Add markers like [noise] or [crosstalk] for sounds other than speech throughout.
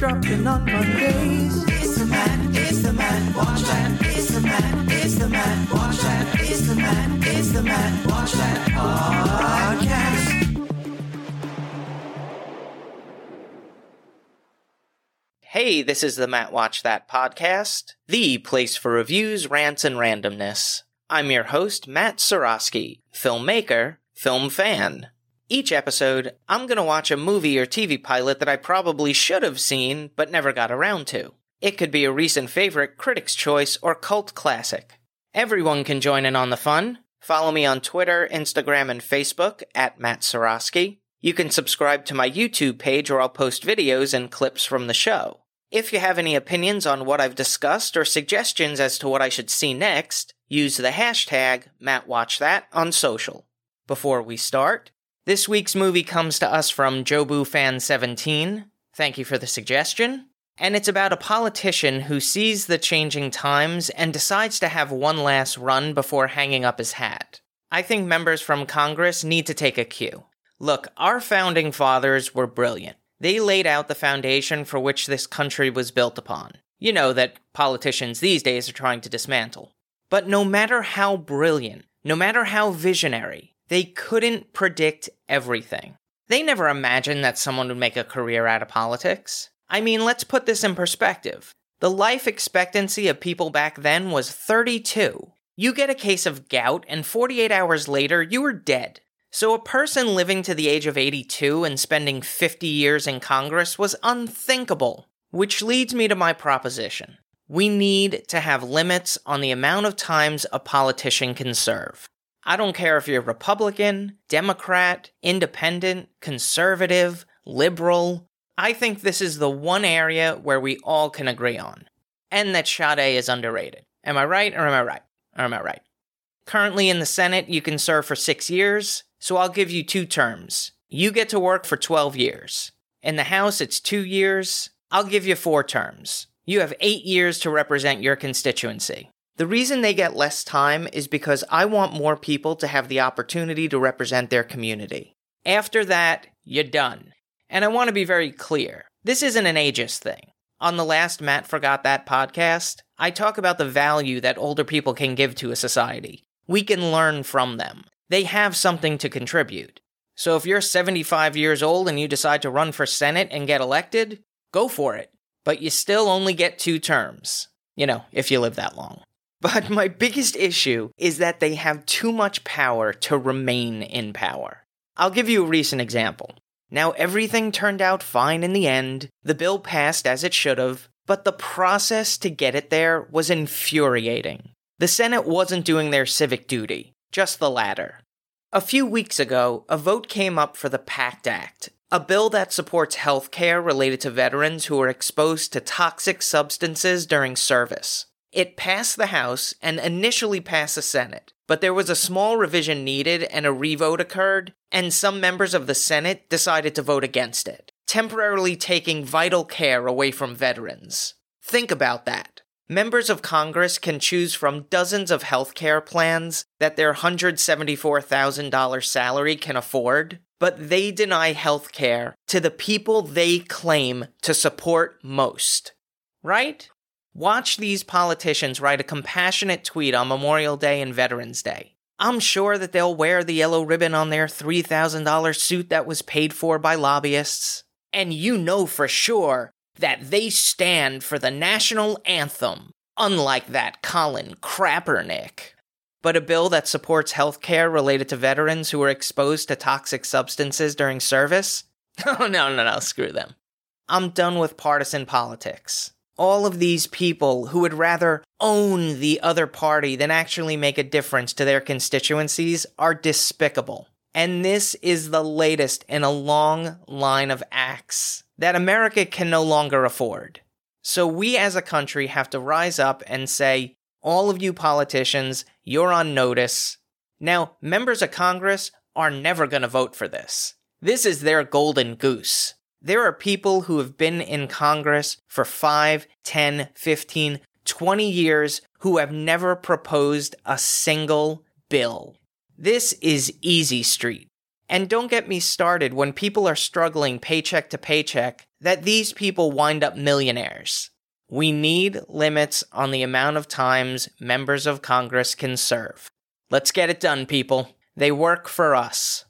dropping on Mondays. It's the man, it's the man, watch that. It's the man, it's the man, watch that. It's the man, it's the man, watch that podcast. Hey, this is the Matt Watch That podcast, the place for reviews, rants, and randomness. I'm your host, Matt Sorosky, filmmaker, film fan. Each episode, I'm going to watch a movie or TV pilot that I probably should have seen but never got around to. It could be a recent favorite, critic's choice, or cult classic. Everyone can join in on the fun. Follow me on Twitter, Instagram, and Facebook at Matt Sorosky. You can subscribe to my YouTube page where I'll post videos and clips from the show. If you have any opinions on what I've discussed or suggestions as to what I should see next, use the hashtag MattWatchThat on social. Before we start, this week's movie comes to us from JoBuFan17. Thank you for the suggestion. And it's about a politician who sees the changing times and decides to have one last run before hanging up his hat. I think members from Congress need to take a cue. Look, our founding fathers were brilliant. They laid out the foundation for which this country was built upon. You know that politicians these days are trying to dismantle. But no matter how brilliant, no matter how visionary, they couldn't predict everything. They never imagined that someone would make a career out of politics. I mean, let's put this in perspective. The life expectancy of people back then was 32. You get a case of gout, and 48 hours later, you were dead. So, a person living to the age of 82 and spending 50 years in Congress was unthinkable. Which leads me to my proposition. We need to have limits on the amount of times a politician can serve. I don't care if you're Republican, Democrat, Independent, Conservative, Liberal. I think this is the one area where we all can agree on. And that Sade is underrated. Am I right or am I right? Or am I right? Currently in the Senate, you can serve for six years, so I'll give you two terms. You get to work for 12 years. In the House, it's two years. I'll give you four terms. You have eight years to represent your constituency. The reason they get less time is because I want more people to have the opportunity to represent their community. After that, you're done. And I want to be very clear this isn't an ageist thing. On the last Matt Forgot That podcast, I talk about the value that older people can give to a society. We can learn from them. They have something to contribute. So if you're 75 years old and you decide to run for Senate and get elected, go for it. But you still only get two terms. You know, if you live that long. But my biggest issue is that they have too much power to remain in power. I'll give you a recent example. Now, everything turned out fine in the end, the bill passed as it should have, but the process to get it there was infuriating. The Senate wasn't doing their civic duty, just the latter. A few weeks ago, a vote came up for the PACT Act, a bill that supports health care related to veterans who are exposed to toxic substances during service. It passed the House and initially passed the Senate, but there was a small revision needed and a revote occurred, and some members of the Senate decided to vote against it, temporarily taking vital care away from veterans. Think about that. Members of Congress can choose from dozens of health care plans that their $174,000 salary can afford, but they deny health care to the people they claim to support most. Right? Watch these politicians write a compassionate tweet on Memorial Day and Veterans Day. I'm sure that they'll wear the yellow ribbon on their $3,000 suit that was paid for by lobbyists. And you know for sure that they stand for the national anthem, unlike that Colin Kaepernick. But a bill that supports health care related to veterans who are exposed to toxic substances during service? [laughs] Oh, no, no, no, screw them. I'm done with partisan politics all of these people who would rather own the other party than actually make a difference to their constituencies are despicable. And this is the latest in a long line of acts that America can no longer afford. So we as a country have to rise up and say, all of you politicians, you're on notice. Now, members of Congress are never going to vote for this. This is their golden goose. There are people who have been in Congress for 5, 10, 15, 20 years who have never proposed a single bill. This is easy street. And don't get me started when people are struggling paycheck to paycheck that these people wind up millionaires. We need limits on the amount of times members of Congress can serve. Let's get it done, people. They work for us.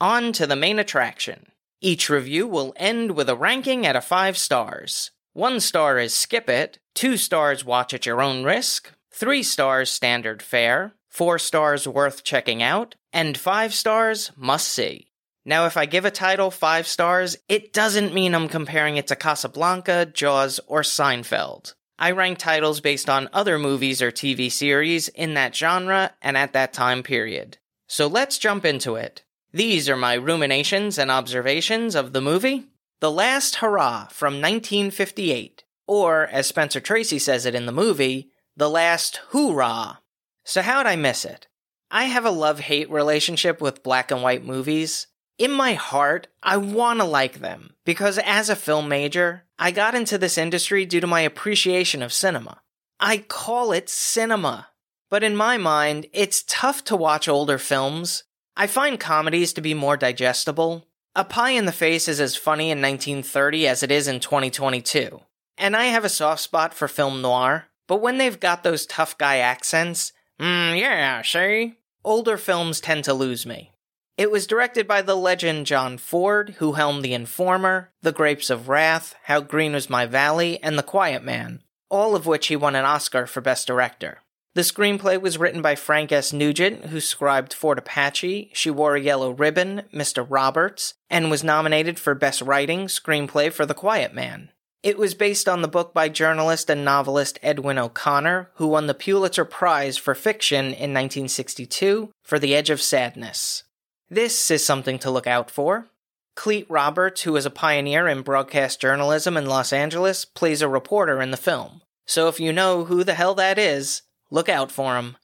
On to the main attraction. Each review will end with a ranking at a 5 stars. 1 star is skip it, 2 stars watch at your own risk, 3 stars standard fare, 4 stars worth checking out, and 5 stars must see. Now, if I give a title 5 stars, it doesn't mean I'm comparing it to Casablanca, Jaws, or Seinfeld. I rank titles based on other movies or TV series in that genre and at that time period. So let's jump into it. These are my ruminations and observations of the movie The Last Hurrah from 1958, or as Spencer Tracy says it in the movie, The Last Hoorah. So, how'd I miss it? I have a love hate relationship with black and white movies. In my heart, I want to like them because as a film major, I got into this industry due to my appreciation of cinema. I call it cinema. But in my mind, it's tough to watch older films. I find comedies to be more digestible. A Pie in the Face is as funny in 1930 as it is in 2022. And I have a soft spot for film noir, but when they've got those tough guy accents, Mm, yeah, see? Older films tend to lose me. It was directed by the legend John Ford, who helmed The Informer, The Grapes of Wrath, How Green Was My Valley, and The Quiet Man, all of which he won an Oscar for Best Director. The screenplay was written by Frank S. Nugent, who scribed Fort Apache, She Wore a Yellow Ribbon, Mr. Roberts, and was nominated for Best Writing Screenplay for The Quiet Man. It was based on the book by journalist and novelist Edwin O'Connor, who won the Pulitzer Prize for Fiction in 1962 for The Edge of Sadness. This is something to look out for. Clete Roberts, who is a pioneer in broadcast journalism in Los Angeles, plays a reporter in the film. So if you know who the hell that is, look out for him.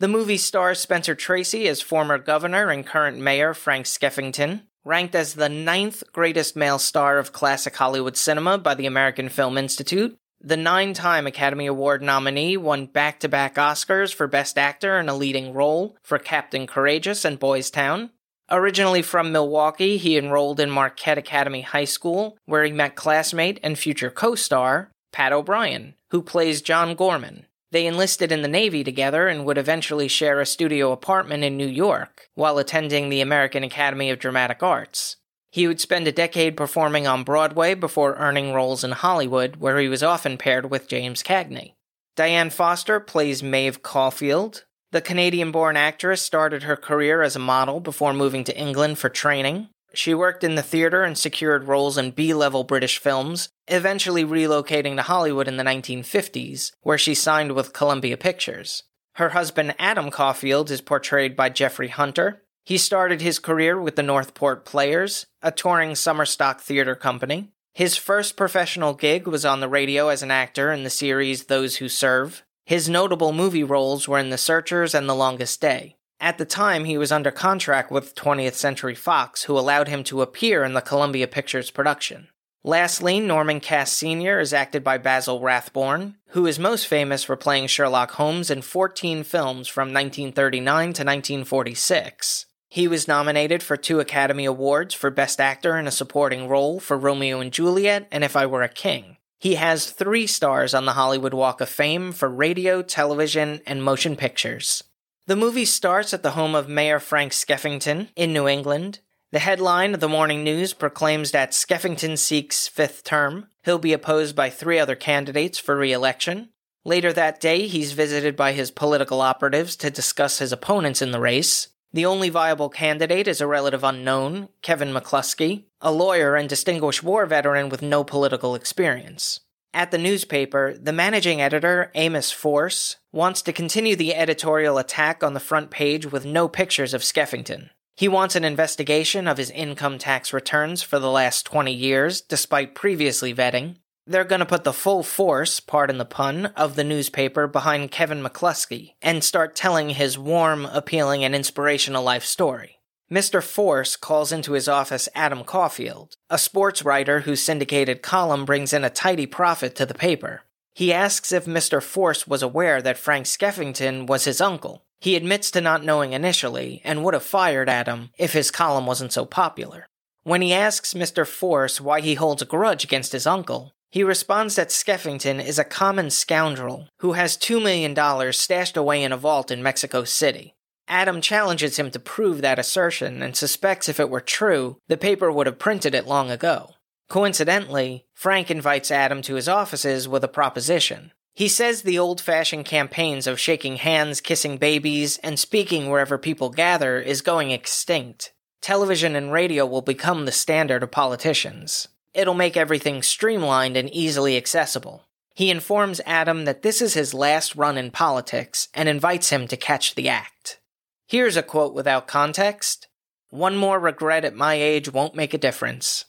The movie stars Spencer Tracy as former governor and current mayor Frank Skeffington, ranked as the ninth greatest male star of classic Hollywood cinema by the American Film Institute. The nine time Academy Award nominee won back to back Oscars for Best Actor in a Leading Role for Captains Courageous and Boys Town. Originally from Milwaukee, he enrolled in Marquette Academy High School, where he met classmate and future co star Pat O'Brien, who plays John Gorman. They enlisted in the Navy together and would eventually share a studio apartment in New York while attending the American Academy of Dramatic Arts. He would spend a decade performing on Broadway before earning roles in Hollywood, where he was often paired with James Cagney. Dianne Foster plays Maeve Caulfield. The Canadian born actress started her career as a model before moving to England for training. She worked in the theater and secured roles in B level British films, eventually relocating to Hollywood in the 1950s, where she signed with Columbia Pictures. Her husband Adam Caulfield is portrayed by Jeffrey Hunter. He started his career with the Northport Players, a touring summer stock theater company. His first professional gig was on the radio as an actor in the series Those Who Serve. His notable movie roles were in The Searchers and The Longest Day. At the time, he was under contract with 20th Century Fox, who allowed him to appear in the Columbia Pictures production. Lastly, Norman Cass Sr. is acted by Basil Rathbone, who is most famous for playing Sherlock Holmes in 14 films from 1939 to 1946. He was nominated for two Academy Awards for Best Actor in a Supporting Role for Romeo and Juliet and If I Were a King. He has three stars on the Hollywood Walk of Fame for radio, television, and motion pictures. The movie starts at the home of Mayor Frank Skeffington in New England. The headline of the morning news proclaims that Skeffington seeks fifth term. He'll be opposed by three other candidates for re election. Later that day, he's visited by his political operatives to discuss his opponents in the race. The only viable candidate is a relative unknown, Kevin McCluskey, a lawyer and distinguished war veteran with no political experience. At the newspaper, the managing editor, Amos Force, wants to continue the editorial attack on the front page with no pictures of Skeffington. He wants an investigation of his income tax returns for the last 20 years, despite previously vetting. They're going to put the full force, pardon the pun, of the newspaper behind Kevin McCluskey and start telling his warm, appealing, and inspirational life story. Mr. Force calls into his office Adam Caulfield, a sports writer whose syndicated column brings in a tidy profit to the paper. He asks if Mr. Force was aware that Frank Skeffington was his uncle. He admits to not knowing initially and would have fired Adam if his column wasn't so popular. When he asks Mr. Force why he holds a grudge against his uncle, he responds that Skeffington is a common scoundrel who has $2 million stashed away in a vault in Mexico City. Adam challenges him to prove that assertion and suspects if it were true, the paper would have printed it long ago. Coincidentally, Frank invites Adam to his offices with a proposition. He says the old fashioned campaigns of shaking hands, kissing babies, and speaking wherever people gather is going extinct. Television and radio will become the standard of politicians. It'll make everything streamlined and easily accessible. He informs Adam that this is his last run in politics and invites him to catch the act. Here's a quote without context One more regret at my age won't make a difference.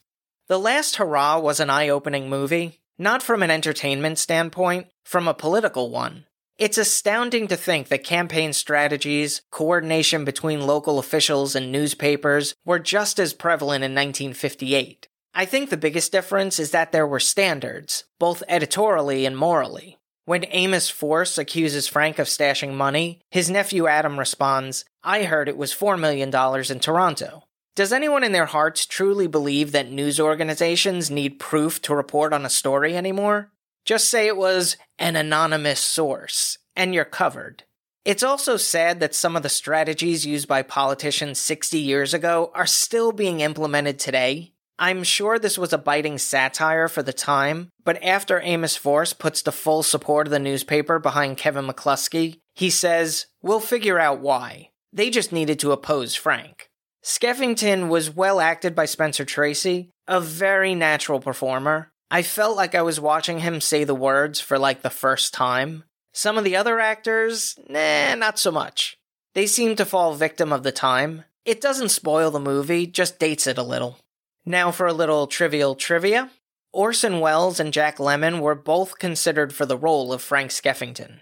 The Last Hurrah was an eye opening movie, not from an entertainment standpoint, from a political one. It's astounding to think that campaign strategies, coordination between local officials and newspapers were just as prevalent in 1958. I think the biggest difference is that there were standards, both editorially and morally. When Amos Force accuses Frank of stashing money, his nephew Adam responds, I heard it was $4 million in Toronto. Does anyone in their hearts truly believe that news organizations need proof to report on a story anymore? Just say it was an anonymous source, and you're covered. It's also sad that some of the strategies used by politicians 60 years ago are still being implemented today. I'm sure this was a biting satire for the time, but after Amos Force puts the full support of the newspaper behind Kevin McCluskey, he says, We'll figure out why. They just needed to oppose Frank. Skeffington was well acted by Spencer Tracy, a very natural performer. I felt like I was watching him say the words for like the first time. Some of the other actors, nah, not so much. They seem to fall victim of the time. It doesn't spoil the movie, just dates it a little. Now for a little trivial trivia. Orson Welles and Jack Lemmon were both considered for the role of Frank Skeffington.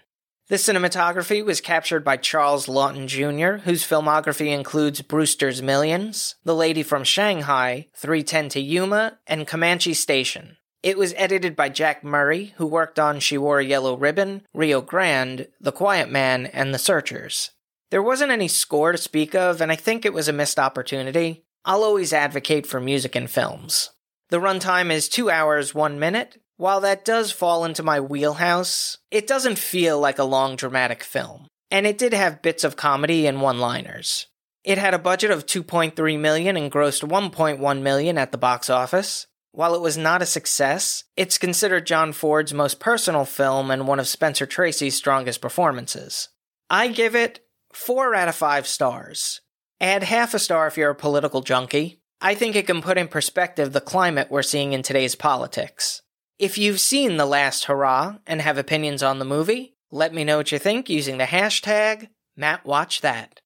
The cinematography was captured by Charles Lawton Jr., whose filmography includes Brewster's Millions, The Lady from Shanghai, 310 to Yuma, and Comanche Station. It was edited by Jack Murray, who worked on She Wore a Yellow Ribbon, Rio Grande, The Quiet Man, and The Searchers. There wasn't any score to speak of, and I think it was a missed opportunity. I'll always advocate for music in films. The runtime is 2 hours 1 minute. While that does fall into my wheelhouse, it doesn't feel like a long dramatic film. And it did have bits of comedy and one-liners. It had a budget of 2.3 million and grossed 1.1 million at the box office. While it was not a success, it's considered John Ford's most personal film and one of Spencer Tracy's strongest performances. I give it 4 out of 5 stars. Add half a star if you're a political junkie. I think it can put in perspective the climate we're seeing in today's politics. If you've seen The Last Hurrah and have opinions on the movie, let me know what you think using the hashtag MattWatchThat.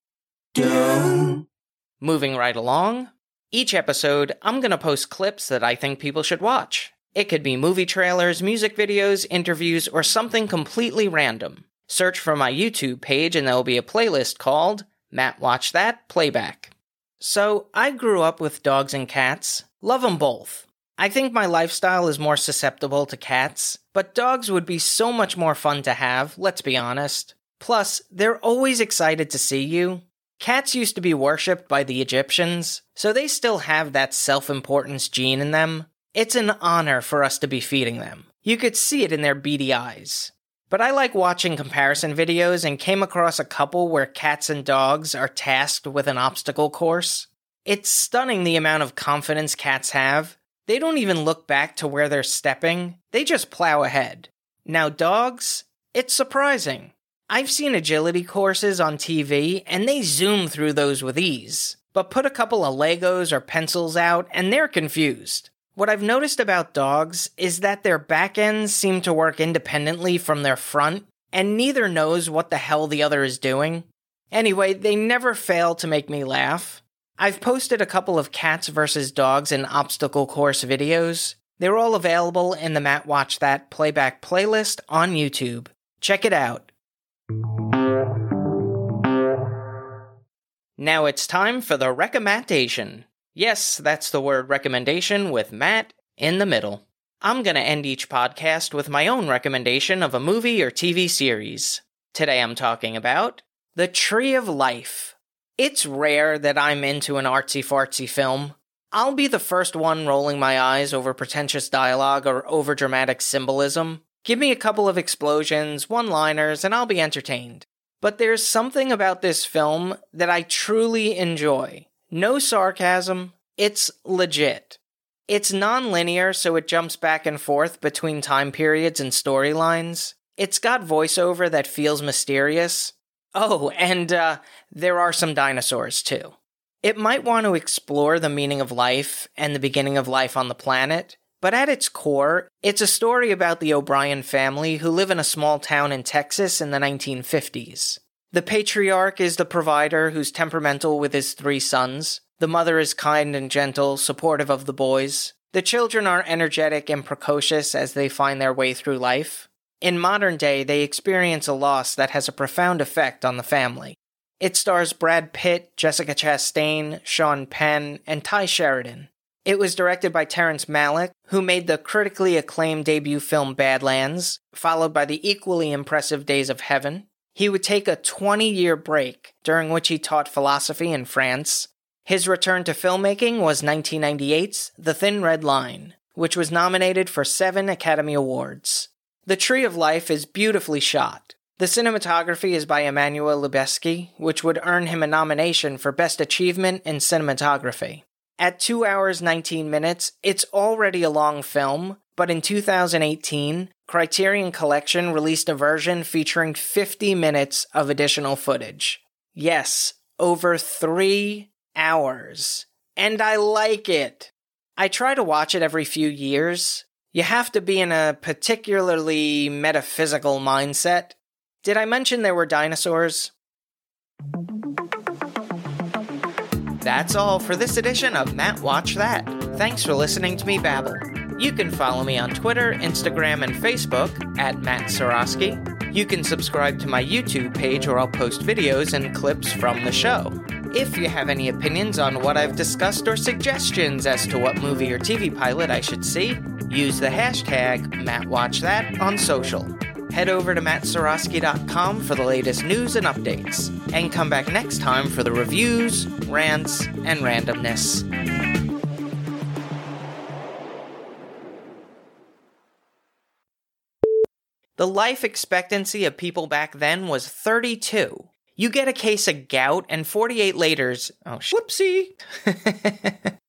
Moving right along, each episode, I'm going to post clips that I think people should watch. It could be movie trailers, music videos, interviews, or something completely random. Search for my YouTube page and there will be a playlist called Matt Watch That Playback. So, I grew up with dogs and cats. Love them both. I think my lifestyle is more susceptible to cats, but dogs would be so much more fun to have, let's be honest. Plus, they're always excited to see you, Cats used to be worshipped by the Egyptians, so they still have that self importance gene in them. It's an honor for us to be feeding them. You could see it in their beady eyes. But I like watching comparison videos and came across a couple where cats and dogs are tasked with an obstacle course. It's stunning the amount of confidence cats have. They don't even look back to where they're stepping, they just plow ahead. Now, dogs, it's surprising. I've seen agility courses on TV and they zoom through those with ease, but put a couple of Legos or pencils out and they're confused. What I've noticed about dogs is that their back ends seem to work independently from their front, and neither knows what the hell the other is doing. Anyway, they never fail to make me laugh. I've posted a couple of cats versus dogs and obstacle course videos. They're all available in the Matt Watch That playback playlist on YouTube. Check it out. Now it's time for the recommendation. Yes, that's the word recommendation with Matt in the middle. I'm going to end each podcast with my own recommendation of a movie or TV series. Today I'm talking about The Tree of Life. It's rare that I'm into an artsy fartsy film. I'll be the first one rolling my eyes over pretentious dialogue or overdramatic symbolism. Give me a couple of explosions, one liners, and I'll be entertained. But there's something about this film that I truly enjoy. No sarcasm, it's legit. It's non linear, so it jumps back and forth between time periods and storylines. It's got voiceover that feels mysterious. Oh, and uh, there are some dinosaurs too. It might want to explore the meaning of life and the beginning of life on the planet, but at its core, it's a story about the O'Brien family who live in a small town in Texas in the 1950s. The patriarch is the provider who's temperamental with his three sons. The mother is kind and gentle, supportive of the boys. The children are energetic and precocious as they find their way through life. In modern day, they experience a loss that has a profound effect on the family. It stars Brad Pitt, Jessica Chastain, Sean Penn, and Tye Sheridan. It was directed by Terrence Malick, who made the critically acclaimed debut film Badlands, followed by the equally impressive Days of Heaven. He would take a 20 year break, during which he taught philosophy in France. His return to filmmaking was 1998's The Thin Red Line, which was nominated for seven Academy Awards. The Tree of Life is beautifully shot. The cinematography is by Emmanuel Lubezki, which would earn him a nomination for Best Achievement in Cinematography. At 2 hours 19 minutes, it's already a long film, but in 2018, Criterion Collection released a version featuring 50 minutes of additional footage. Yes, over 3 hours. And I like it. I try to watch it every few years, you have to be in a particularly metaphysical mindset. Did I mention there were dinosaurs? That's all for this edition of Matt Watch That. Thanks for listening to me babble. You can follow me on Twitter, Instagram, and Facebook at Matt Sorosky. You can subscribe to my YouTube page where I'll post videos and clips from the show. If you have any opinions on what I've discussed or suggestions as to what movie or TV pilot I should see, use the hashtag MattWatchThat on social. Head over to mattsorosky.com for the latest news and updates, and come back next time for the reviews, rants, and randomness. The life expectancy of people back then was 32. You get a case of gout, and 48 later, oh, whoopsie. [laughs]